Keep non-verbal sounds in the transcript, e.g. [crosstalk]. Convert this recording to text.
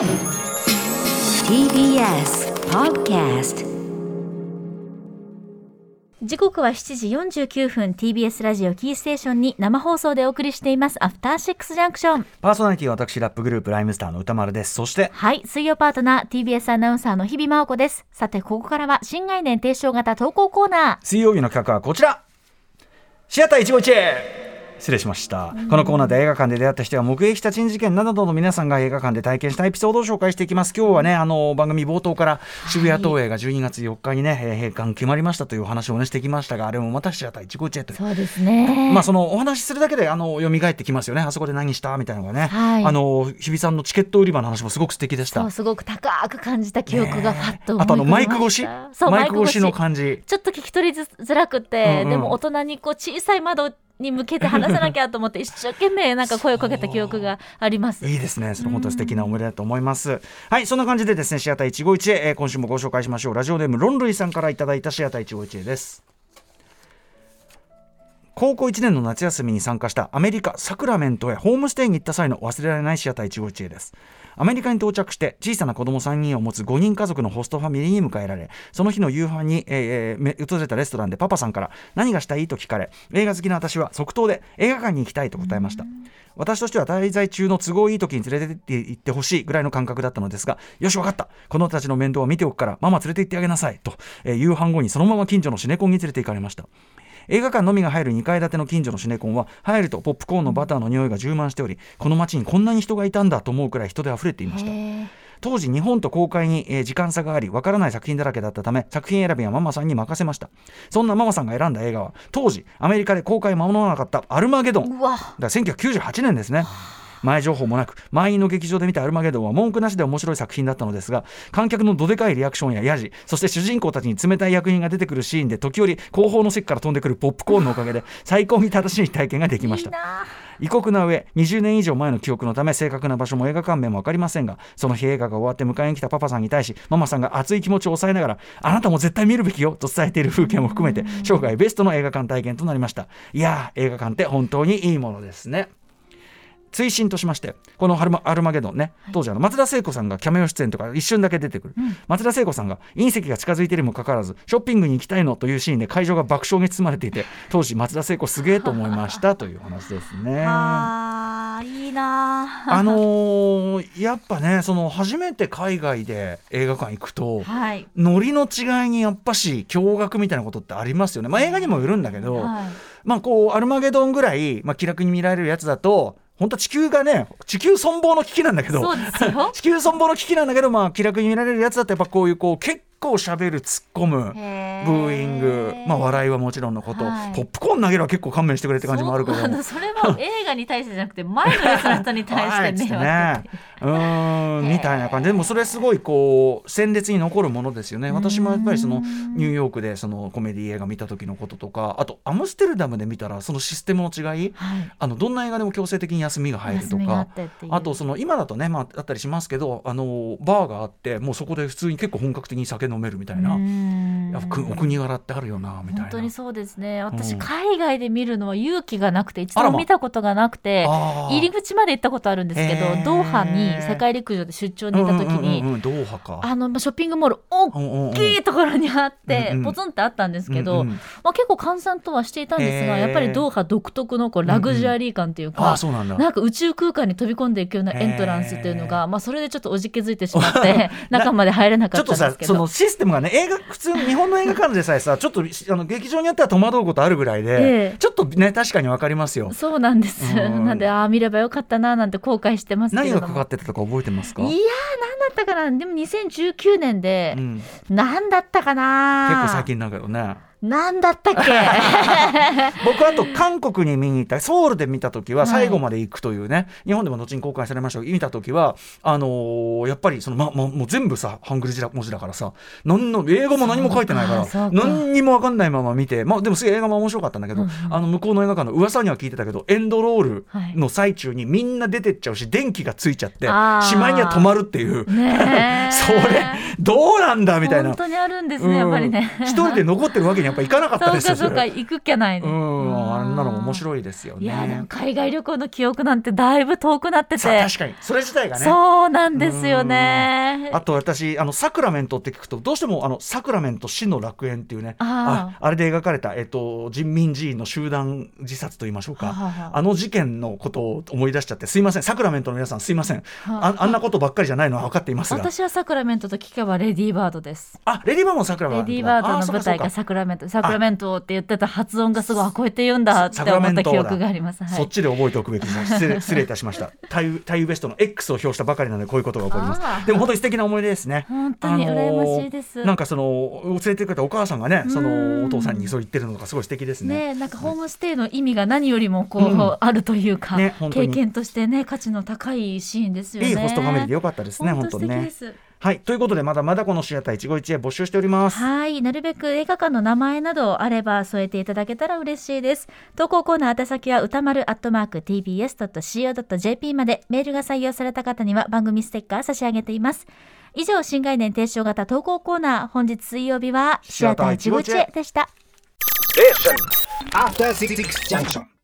TBS Podcast 時刻は7時49分 TBS ラジオキーステーションに生放送でお送りしていますアフターシックスジャンクションパーソナリティは私ラップグループライムスターの歌丸です。そしてはい水曜パートナー TBS アナウンサーの日々真央子です。さてここからは新概念提唱型投稿コーナー。水曜日の企画はこちら。シアター一期一会失礼しました、このコーナーで映画館で出会った人や目撃した珍事件などの皆さんが映画館で体験したエピソードを紹介していきます。今日はねあの番組冒頭から渋谷東映が12月4日にね、えー閉館決まりましたというお話をねしてきましたがあれもまたシアター一期一会という。そうですね。まあそのお話しするだけであの蘇ってきますよね。あそこで何したみたいなのがね、はい。あの日比さんのチケット売り場の話もすごく素敵でした。すごく高く感じた記憶がファッとあとあのマイクま越し。マイク越しの感じ。ちょっと聞き取りづらくて、うんうん。でも大人にこう小さい窓に向けて話さなきゃと思って一生懸命なんか声をかけた記憶があります。いいですね。それ本当に素敵な思い出だと思います。はい、そんな感じでですね、シアター一期一会、えー今週もご紹介しましょう。ラジオネームロンルイさんからいただいたシアター一期一会です。高校1年の夏休みに参加したアメリカ・サクラメントへホームステイに行った際の忘れられないシアター一期一会です。アメリカに到着して小さな子供3人を持つ5人家族のホストファミリーに迎えられその日の夕飯に、えー訪れたレストランでパパさんから何がしたい？と聞かれ映画好きな私は即答で映画館に行きたいと答えました私としては滞在中の都合いい時に連れてって行ってほしいぐらいの感覚だったのですがよし分かった。この子たちの面倒は見ておくからママ連れて行ってあげなさいと、えー夕飯後にそのまま近所のシネコンに連れて行かれました。映画館のみが入る2階建ての近所のシネコンは入るとポップコーンのバターの匂いが充満しておりこの街にこんなに人がいたんだと思うくらい人で溢れていました。当時日本と公開に、えー時間差がありわからない作品だらけだったため作品選びはママさんに任せました。そんなママさんが選んだ映画は当時アメリカで公開間もなかったアルマゲドン。だから1998年ですね前情報もなく満員の劇場で見たアルマゲドンは文句なしで面白い作品だったのですが観客のどでかいリアクションやヤジそして主人公たちに冷たい役員が出てくるシーンで時折後方の席から飛んでくるポップコーンのおかげで最高に正しい体験ができました。異国な上20年以上前の記憶のため正確な場所も映画館名も分かりませんがその日映画が終わって迎えに来たパパさんに対しママさんが熱い気持ちを抑えながらあなたも絶対見るべきよと伝えている風景も含めて生涯ベストの映画館体験となりました。いやー映画館って本当にいいものですね追伸としましてこのアルマアルマゲドンね当時あの松田聖子さんがキャメオ出演とか一瞬だけ出てくる、松田聖子さんが隕石が近づいているにもかかわらずショッピングに行きたいのというシーンで会場が爆笑に包まれていて当時松田聖子すげえと思いましたという話ですね。あーいいな [laughs] あのーやっぱねその初めて海外で映画館行くとはい。ノリの違いにやっぱし驚愕みたいなことってありますよね。まあ映画にもよるんだけど、はい。まあこうアルマゲドンぐらい、まあ、気楽に見られるやつだと本当地球がね地球存亡の危機なんだけど。[laughs] 地球存亡の危機なんだけどまあ気楽に見られるやつだとやっぱこういうこう結構喋る突っ込むブーイング、まあ、笑いはもちろんのこと、はい。ポップコーン投げるは結構勘弁してくれって感じもあるけど [laughs] それは映画に対してじゃなくて前のやつの人に対して迷惑はいつってねうーん。みたいな感じでもそれすごいこう鮮烈に残るものですよね。私もやっぱりそのニューヨークでそのコメディ映画見た時のこととかあとアムステルダムで見たらそのシステムの違い。はい。あのどんな映画でも強制的に休みが入るとか。あとその今だとね、まあ、あったりしますけどあのバーがあってもうそこで普通に結構本格的に酒飲めるみたいな。やっぱくお国柄ってあるよなみたいな。本当にそうですね。私、うん。海外で見るのは勇気がなくて一度も見たことがなくてあー。入り口まで行ったことあるんですけどドーハに世界陸上で出張に行った時に、うんうんうんうん、ドーハか。あのまあショッピングモール大きいところにあって、ポツンってあったんですけど、うんうんまあ、結構閑散とはしていたんですがやっぱりドーハ独特のこうラグジュアリー感というか、なんだ。なんか宇宙空間に飛び込んでいくようなエントランスっていうのが、まあ、それでちょっとおじけづいてしまって [laughs] 中まで入れなかったんですけど。システムがね映画普通の日本の映画館でさえさちょっとあの劇場によっては戸惑うことあるぐらいで、ええちょっとね確かにわかりますよそうなんです。うんなんで、ああ、見ればよかったな、なんて後悔してます。何がかかってたとか覚えてますか？いやー、なんだったかな。でも2019年でう、ん、なんだったかな。結構最。近だけどねなんだったっけ？[laughs] 僕あと韓国に見に行ったソウルで見た時は最後まで行くというね、日本でも後に公開されました。けど見た時はあのーやっぱりその、まま、もう全部さハングル字文字だからさ何の英語も何も書いてないから何にも分かんないまま見て、まあ、でもすげえ映画も面白かったんだけど、うんうん。あの向こうの映画館の噂には聞いてたけどエンドロールはいの最中にみんな出てっちゃうし電気がついちゃってしまいには止まるっていう。[laughs] それどうなんだみたいな本当にあるんですね、やっぱりね。うん一人で残ってるわけにやっぱいかなかったですよそうかそうか、れ行くっきゃないね。うんあんなのも面白いですよいや、でねも海外旅行の記憶なんてだいぶ遠くなってて。確かにそれ自体がねそうなんですよね。あと私あのサクラメントって聞くとどうしてもあのサクラメント死の楽園っていうねあああれで描かれた、えっと、人民寺院の集団自殺と言いましょうか、はあの事件のことを思い出しちゃってすいませんサクラメントの皆さんすいません、はあああ。んなことばっかりじゃないのは分かっていますが。私はサクラメントと聞けばレディーバードです。あレディーバードもサクラメント。レディーバードの舞台がサクラメント、サクラメントって言ってた発音がすごい、あ、こうやって言うんだって思った記憶があります。はい。そっ。ちで覚えておくべきです。失礼失礼いたしました。タイタイウベストの X を表したばかりなのでこういうことが起こります。でも本当に素敵な思い出ですね本当に羨ましいです。なんかその連れてくれたお母さんがねそうんのお父さんにそう言ってるのがすごい素敵ですねねえなんかホームステイの意味が何よりもこう、うんあるというか、ね経験としてね価値の高いシーンですよね。いいホストファミリーでよかったですね本当にね。はいということでまだまだこのシアター一期一会募集しておりますはい。なるべく映画館の名前などあれば添えていただけたら嬉しいです。投稿コーナー宛先は歌丸アットマーク tbs.co.jp までメールが採用された方には番組ステッカー差し上げています。以上、新概念提唱型投稿コーナー、本日水曜日はシアター一期一会でした。After Six Junction.